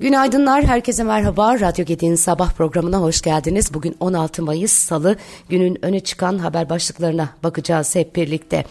Günaydınlar, herkese merhaba. Radyo Gedi'nin sabah programına hoş geldiniz. Bugün 16 Mayıs Salı, günün öne çıkan haber başlıklarına bakacağız hep birlikte.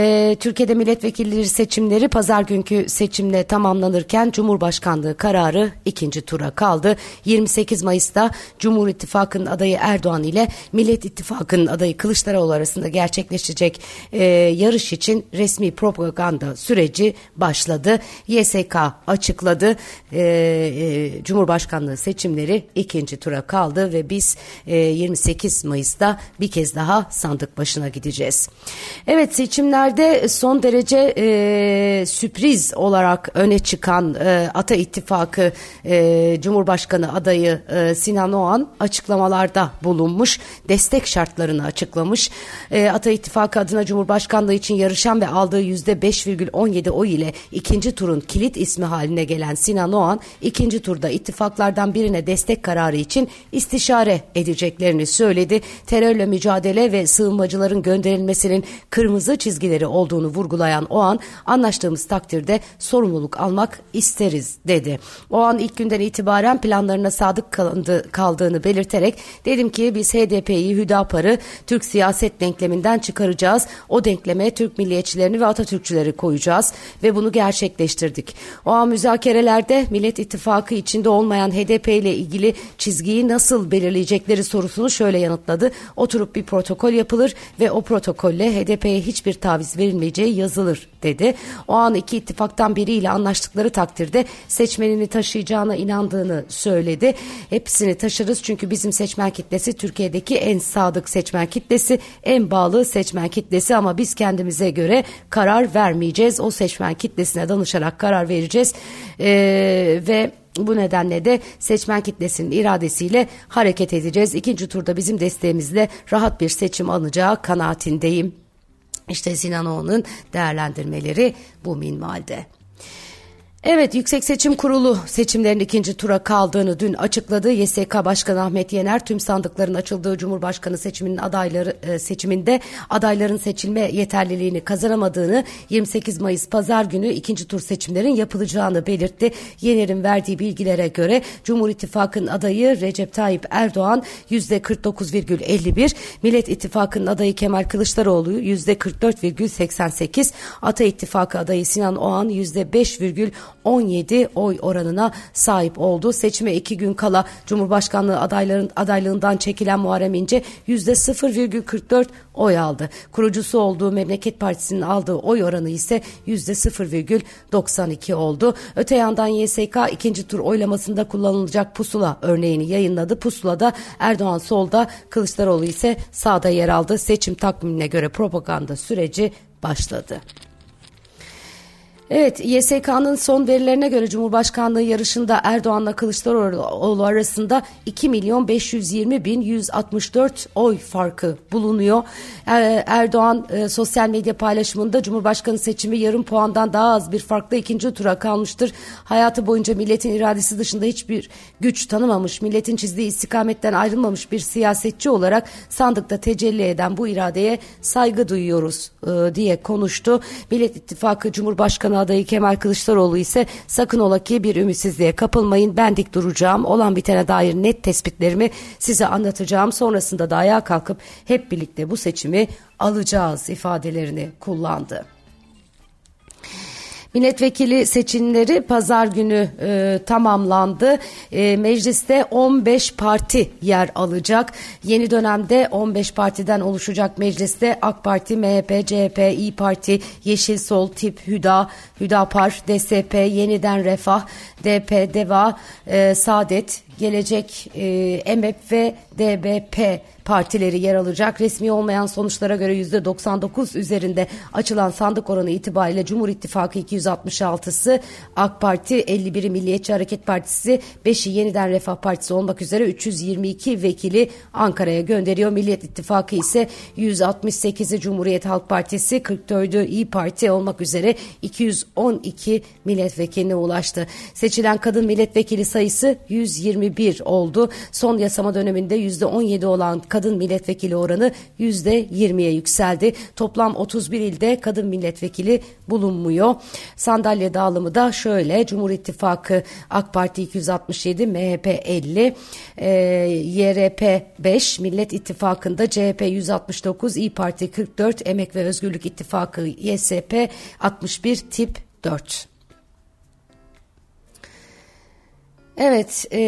Ee, Türkiye'de milletvekilleri seçimleri pazar günkü seçimle tamamlanırken Cumhurbaşkanlığı kararı ikinci tura kaldı. 28 Mayıs'ta Cumhur İttifakı'nın adayı Erdoğan ile Millet İttifakı'nın adayı Kılıçdaroğlu arasında gerçekleşecek e, yarış için resmi propaganda süreci başladı. YSK açıkladı. E, e, Cumhurbaşkanlığı seçimleri ikinci tura kaldı ve biz e, 28 Mayıs'ta bir kez daha sandık başına gideceğiz. Evet seçimler seçimlerde son derece e, sürpriz olarak öne çıkan e, Ata İttifakı e, Cumhurbaşkanı adayı e, Sinan Oğan açıklamalarda bulunmuş. Destek şartlarını açıklamış. E, Ata İttifakı adına Cumhurbaşkanlığı için yarışan ve aldığı %5,17 oy ile ikinci turun kilit ismi haline gelen Sinan Oğan ikinci turda ittifaklardan birine destek kararı için istişare edeceklerini söyledi. Terörle mücadele ve sığınmacıların gönderilmesinin kırmızı çizgileri ilkeleri olduğunu vurgulayan o an anlaştığımız takdirde sorumluluk almak isteriz dedi. O an ilk günden itibaren planlarına sadık kalındı, kaldığını belirterek dedim ki biz HDP'yi Hüdapar'ı Türk siyaset denkleminden çıkaracağız. O denkleme Türk milliyetçilerini ve Atatürkçüleri koyacağız ve bunu gerçekleştirdik. O an müzakerelerde Millet İttifakı içinde olmayan HDP ile ilgili çizgiyi nasıl belirleyecekleri sorusunu şöyle yanıtladı. Oturup bir protokol yapılır ve o protokolle HDP'ye hiçbir taviz taviz verilmeyeceği yazılır dedi. O an iki ittifaktan biriyle anlaştıkları takdirde seçmenini taşıyacağına inandığını söyledi. Hepsini taşırız çünkü bizim seçmen kitlesi Türkiye'deki en sadık seçmen kitlesi, en bağlı seçmen kitlesi ama biz kendimize göre karar vermeyeceğiz. O seçmen kitlesine danışarak karar vereceğiz ee, ve bu nedenle de seçmen kitlesinin iradesiyle hareket edeceğiz. İkinci turda bizim desteğimizle rahat bir seçim alınacağı kanaatindeyim. İşte Sinan Oğan'ın değerlendirmeleri bu minvalde. Evet Yüksek Seçim Kurulu seçimlerin ikinci tura kaldığını dün açıkladı. YSK Başkanı Ahmet Yener tüm sandıkların açıldığı Cumhurbaşkanı seçiminin adayları e, seçiminde adayların seçilme yeterliliğini kazanamadığını 28 Mayıs pazar günü ikinci tur seçimlerin yapılacağını belirtti. Yener'in verdiği bilgilere göre Cumhur İttifakı'nın adayı Recep Tayyip Erdoğan %49,51, Millet İttifakı'nın adayı Kemal Kılıçdaroğlu %44,88, Ata İttifakı adayı Sinan Oğan %5,10 17 oy oranına sahip oldu. Seçime iki gün kala Cumhurbaşkanlığı adayların adaylığından çekilen Muharrem İnce yüzde 0,44 oy aldı. Kurucusu olduğu Memleket Partisi'nin aldığı oy oranı ise yüzde 0,92 oldu. Öte yandan YSK ikinci tur oylamasında kullanılacak pusula örneğini yayınladı. Pusulada Erdoğan solda, Kılıçdaroğlu ise sağda yer aldı. Seçim takvimine göre propaganda süreci başladı. Evet YSK'nın son verilerine göre Cumhurbaşkanlığı yarışında Erdoğan'la Kılıçdaroğlu arasında 2 milyon 520 bin 164 oy farkı bulunuyor. Er, Erdoğan e, sosyal medya paylaşımında Cumhurbaşkanı seçimi yarım puandan daha az bir farkla ikinci tura kalmıştır. Hayatı boyunca milletin iradesi dışında hiçbir güç tanımamış, milletin çizdiği istikametten ayrılmamış bir siyasetçi olarak sandıkta tecelli eden bu iradeye saygı duyuyoruz e, diye konuştu. Millet İttifakı Cumhurbaşkanı adayı Kemal Kılıçdaroğlu ise sakın ola ki bir ümitsizliğe kapılmayın ben dik duracağım olan bitene dair net tespitlerimi size anlatacağım sonrasında da ayağa kalkıp hep birlikte bu seçimi alacağız ifadelerini kullandı. Milletvekili seçimleri pazar günü e, tamamlandı. E, mecliste 15 parti yer alacak. Yeni dönemde 15 partiden oluşacak mecliste AK Parti, MHP, CHP, İyi Parti, Yeşil Sol, Tip, Hüda, Hüdapar, DSP, Yeniden Refah, DP, DEVA, e, Saadet, Gelecek, e, EMEP ve DBP partileri yer alacak. Resmi olmayan sonuçlara göre yüzde 99 üzerinde açılan sandık oranı itibariyle Cumhur İttifakı 266'sı, AK Parti 51'i Milliyetçi Hareket Partisi, 5'i Yeniden Refah Partisi olmak üzere 322 vekili Ankara'ya gönderiyor. Milliyet İttifakı ise 168'i Cumhuriyet Halk Partisi, 44'ü İyi Parti olmak üzere 212 milletvekiline ulaştı. Seçilen kadın milletvekili sayısı 121 %21 oldu. Son yasama döneminde %17 olan kadın milletvekili oranı %20'ye yükseldi. Toplam 31 ilde kadın milletvekili bulunmuyor. Sandalye dağılımı da şöyle. Cumhur İttifakı AK Parti 267, MHP 50, e, YRP 5, Millet İttifakı'nda CHP 169, İyi Parti 44, Emek ve Özgürlük İttifakı YSP 61, tip 4. Evet, e,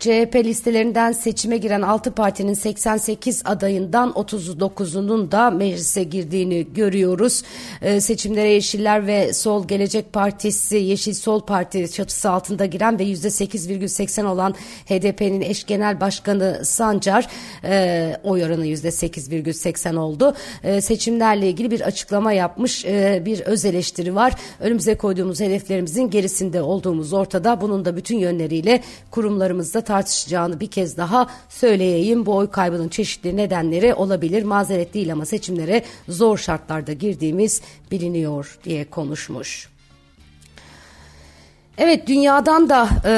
CHP listelerinden seçime giren 6 partinin 88 adayından 39'unun da meclise girdiğini görüyoruz. E, seçimlere Yeşiller ve Sol Gelecek Partisi, Yeşil Sol Parti çatısı altında giren ve %8,80 olan HDP'nin eş genel başkanı Sancar, e, oy oranı %8,80 oldu. E, seçimlerle ilgili bir açıklama yapmış, e, bir öz eleştiri var. Önümüze koyduğumuz hedeflerimizin gerisinde olduğumuz ortada. Bunun bunun da bütün yönleriyle kurumlarımızda tartışacağını bir kez daha söyleyeyim. Bu oy kaybının çeşitli nedenleri olabilir. Mazeret değil ama seçimlere zor şartlarda girdiğimiz biliniyor diye konuşmuş. Evet dünyadan da e,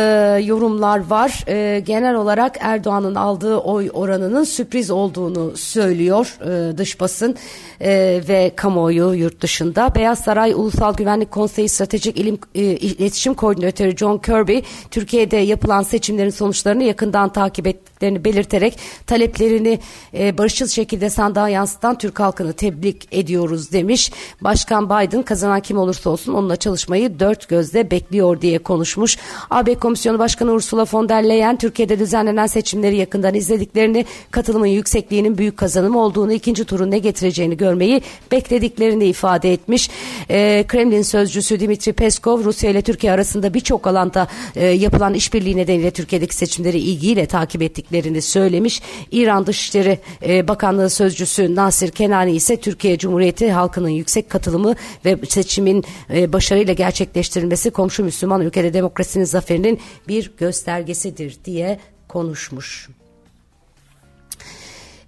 yorumlar var. E, genel olarak Erdoğan'ın aldığı oy oranının sürpriz olduğunu söylüyor e, dış basın e, ve kamuoyu yurt dışında. Beyaz Saray Ulusal Güvenlik Konseyi Stratejik İlim, e, İletişim Koordinatörü John Kirby, Türkiye'de yapılan seçimlerin sonuçlarını yakından takip ettiklerini belirterek taleplerini e, barışçıl şekilde sandığa yansıtan Türk halkını tebrik ediyoruz demiş. Başkan Biden kazanan kim olursa olsun onunla çalışmayı dört gözle bekliyor diye konuşmuş. AB Komisyonu Başkanı Ursula von der Leyen Türkiye'de düzenlenen seçimleri yakından izlediklerini, katılımın yüksekliğinin büyük kazanım olduğunu, ikinci turun ne getireceğini görmeyi beklediklerini ifade etmiş. E, Kremlin sözcüsü Dimitri Peskov Rusya ile Türkiye arasında birçok alanda e, yapılan işbirliği nedeniyle Türkiye'deki seçimleri ilgiyle takip ettiklerini söylemiş. İran Dışişleri e, Bakanlığı sözcüsü Nasir Kenani ise Türkiye Cumhuriyeti halkının yüksek katılımı ve seçimin e, başarıyla gerçekleştirilmesi komşu Müslüman ülkede demokrasinin zaferinin bir göstergesidir diye konuşmuş.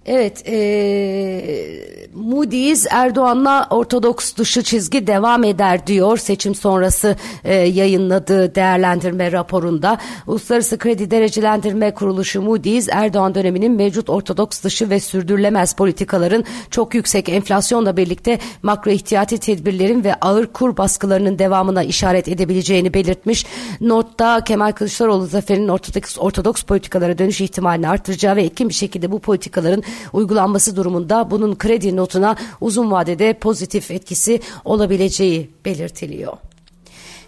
Evet, e, Moody's Erdoğan'la Ortodoks dışı çizgi devam eder diyor seçim sonrası e, yayınladığı değerlendirme raporunda. Uluslararası Kredi Derecelendirme Kuruluşu Moody's Erdoğan döneminin mevcut Ortodoks dışı ve sürdürülemez politikaların çok yüksek enflasyonla birlikte makro ihtiyati tedbirlerin ve ağır kur baskılarının devamına işaret edebileceğini belirtmiş. Notta Kemal Kılıçdaroğlu zaferinin Ortodoks, Ortodoks politikalara dönüş ihtimalini artıracağı ve etkin bir şekilde bu politikaların uygulanması durumunda bunun kredi notuna uzun vadede pozitif etkisi olabileceği belirtiliyor.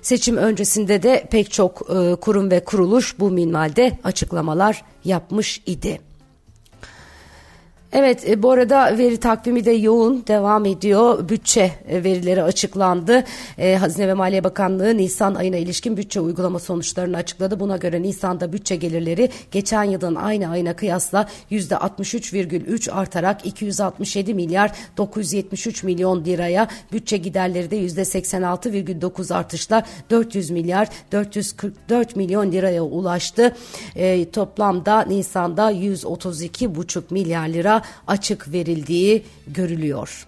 Seçim öncesinde de pek çok e, kurum ve kuruluş bu minvalde açıklamalar yapmış idi. Evet e, bu arada veri takvimi de yoğun devam ediyor. Bütçe e, verileri açıklandı. E, Hazine ve Maliye Bakanlığı Nisan ayına ilişkin bütçe uygulama sonuçlarını açıkladı. Buna göre Nisan'da bütçe gelirleri geçen yılın aynı ayına kıyasla %63,3 artarak 267 milyar 973 milyon liraya bütçe giderleri de %86,9 artışla 400 milyar 444 milyon liraya ulaştı. E, toplamda Nisan'da 132,5 milyar lira açık verildiği görülüyor.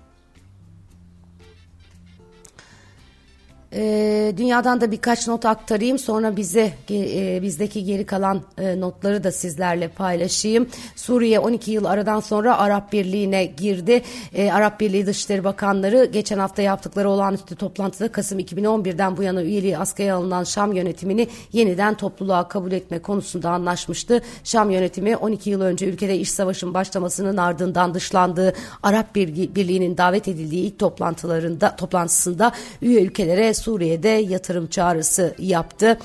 E, dünyadan da birkaç not aktarayım sonra bize e, bizdeki geri kalan e, notları da sizlerle paylaşayım. Suriye 12 yıl aradan sonra Arap Birliği'ne girdi. E, Arap Birliği Dışişleri Bakanları geçen hafta yaptıkları olağanüstü toplantıda Kasım 2011'den bu yana üyeliği askıya alınan Şam yönetimini yeniden topluluğa kabul etme konusunda anlaşmıştı. Şam yönetimi 12 yıl önce ülkede iş savaşın başlamasının ardından dışlandığı Arap Birliği'nin davet edildiği ilk toplantılarında toplantısında üye ülkelere Suriye'de yatırım çağrısı yaptı.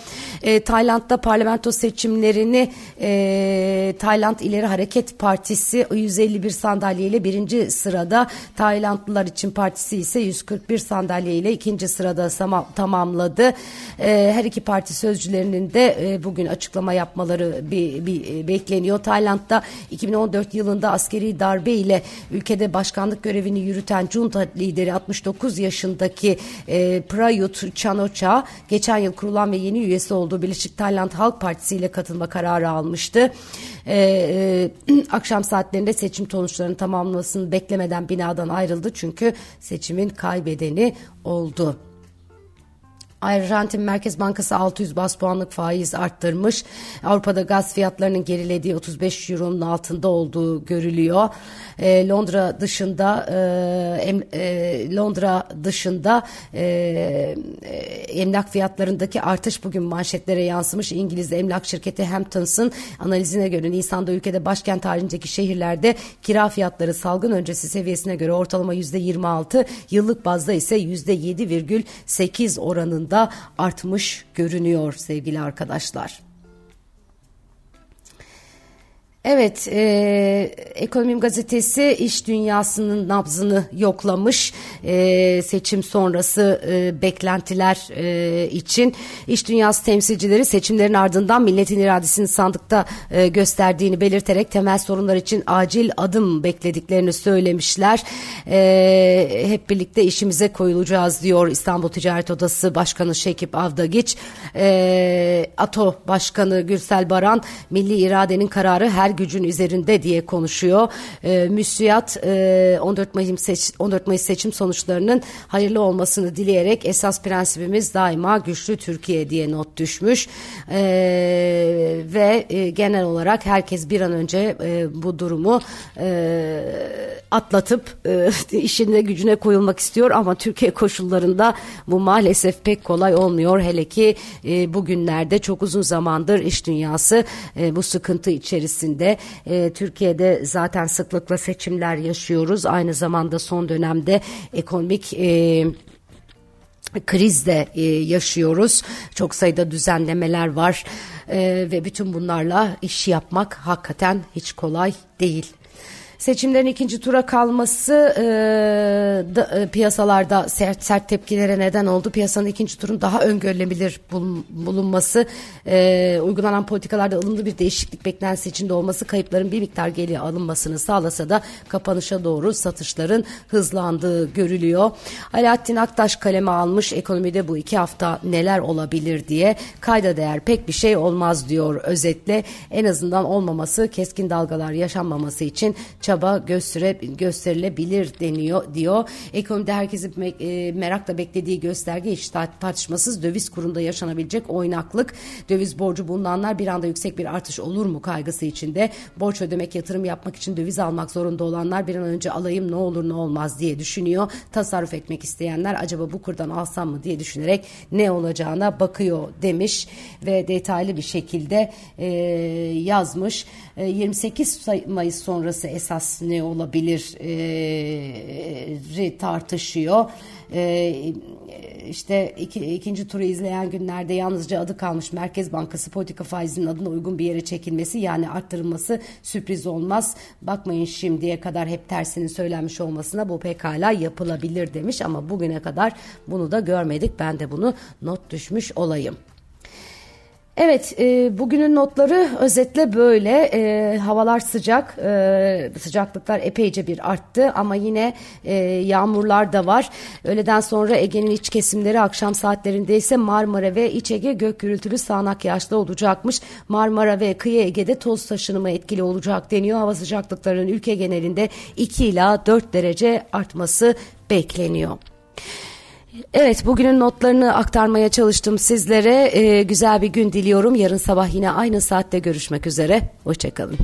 E, Tayland'da parlamento seçimlerini e, Tayland İleri Hareket Partisi 151 sandalyeyle birinci sırada Taylandlılar için partisi ise 141 sandalyeyle ikinci sırada tamamladı. E, her iki parti sözcülerinin de e, bugün açıklama yapmaları bir, bir e, bekleniyor. Tayland'da 2014 yılında askeri darbe ile ülkede başkanlık görevini yürüten junta lideri 69 yaşındaki e, Prayut Prayut Çanoça geçen yıl kurulan ve yeni üyesi olduğu Birleşik Tayland Halk Partisi ile katılma kararı almıştı. Ee, e, akşam saatlerinde seçim sonuçlarının tamamlamasını beklemeden binadan ayrıldı çünkü seçimin kaybedeni oldu. Arjantin Merkez Bankası 600 bas puanlık faiz arttırmış. Avrupa'da gaz fiyatlarının gerilediği 35 euronun altında olduğu görülüyor. E, Londra dışında e, e, Londra dışında e, e, emlak fiyatlarındaki artış bugün manşetlere yansımış. İngiliz emlak şirketi Hamptons'ın analizine göre Nisan'da ülkede başkent halindeki şehirlerde kira fiyatları salgın öncesi seviyesine göre ortalama %26, yıllık bazda ise %7,8 oranında artmış görünüyor sevgili arkadaşlar. Evet, e, Ekonomim Gazetesi iş dünyasının nabzını yoklamış e, seçim sonrası e, beklentiler e, için. iş dünyası temsilcileri seçimlerin ardından milletin iradesini sandıkta e, gösterdiğini belirterek temel sorunlar için acil adım beklediklerini söylemişler. E, hep birlikte işimize koyulacağız diyor İstanbul Ticaret Odası Başkanı Şekip Avdagiç. E, ATO Başkanı Gürsel Baran, milli iradenin kararı her gücün üzerinde diye konuşuyor. E, müsiyat e, 14 Mayıs seç, 14 Mayıs seçim sonuçlarının hayırlı olmasını dileyerek esas prensibimiz daima güçlü Türkiye diye not düşmüş. E, ve e, genel olarak herkes bir an önce e, bu durumu e, atlatıp e, işine gücüne koyulmak istiyor ama Türkiye koşullarında bu maalesef pek kolay olmuyor. Hele ki e, bugünlerde çok uzun zamandır iş dünyası e, bu sıkıntı içerisinde şekilde e, Türkiye'de zaten sıklıkla seçimler yaşıyoruz. Aynı zamanda son dönemde ekonomik e, kriz e, yaşıyoruz. Çok sayıda düzenlemeler var e, ve bütün bunlarla iş yapmak hakikaten hiç kolay değil. Seçimlerin ikinci tura kalması e, da, e, piyasalarda sert, sert tepkilere neden oldu. Piyasanın ikinci turun daha öngörülebilir bulun, bulunması, e, uygulanan politikalarda ılımlı bir değişiklik beklentisi içinde olması kayıpların bir miktar geri alınmasını sağlasa da kapanışa doğru satışların hızlandığı görülüyor. Alaaddin Aktaş kaleme almış ekonomide bu iki hafta neler olabilir diye kayda değer pek bir şey olmaz diyor özetle. En azından olmaması keskin dalgalar yaşanmaması için çaba göstere, gösterilebilir deniyor diyor. Ekonomide herkesin e, merakla beklediği gösterge hiç tartışmasız döviz kurunda yaşanabilecek oynaklık. Döviz borcu bulunanlar bir anda yüksek bir artış olur mu kaygısı içinde. Borç ödemek, yatırım yapmak için döviz almak zorunda olanlar bir an önce alayım ne olur ne olmaz diye düşünüyor. Tasarruf etmek isteyenler acaba bu kurdan alsam mı diye düşünerek ne olacağına bakıyor demiş ve detaylı bir şekilde e, yazmış. E, 28 Mayıs sonrası esas esas ne olabilir e, tartışıyor. E, işte iki, ikinci turu izleyen günlerde yalnızca adı kalmış Merkez Bankası politika faizinin adına uygun bir yere çekilmesi yani arttırılması sürpriz olmaz. Bakmayın şimdiye kadar hep tersinin söylenmiş olmasına bu pekala yapılabilir demiş ama bugüne kadar bunu da görmedik. Ben de bunu not düşmüş olayım. Evet, e, bugünün notları özetle böyle. E, havalar sıcak, e, sıcaklıklar epeyce bir arttı ama yine e, yağmurlar da var. Öğleden sonra Ege'nin iç kesimleri akşam saatlerinde ise Marmara ve İç Ege gök gürültülü sağanak yağışlı olacakmış. Marmara ve kıyı Ege'de toz taşınımı etkili olacak deniyor. Hava sıcaklıklarının ülke genelinde 2 ila 4 derece artması bekleniyor. Evet bugünün notlarını aktarmaya çalıştım sizlere. Ee, güzel bir gün diliyorum. Yarın sabah yine aynı saatte görüşmek üzere. Hoşçakalın.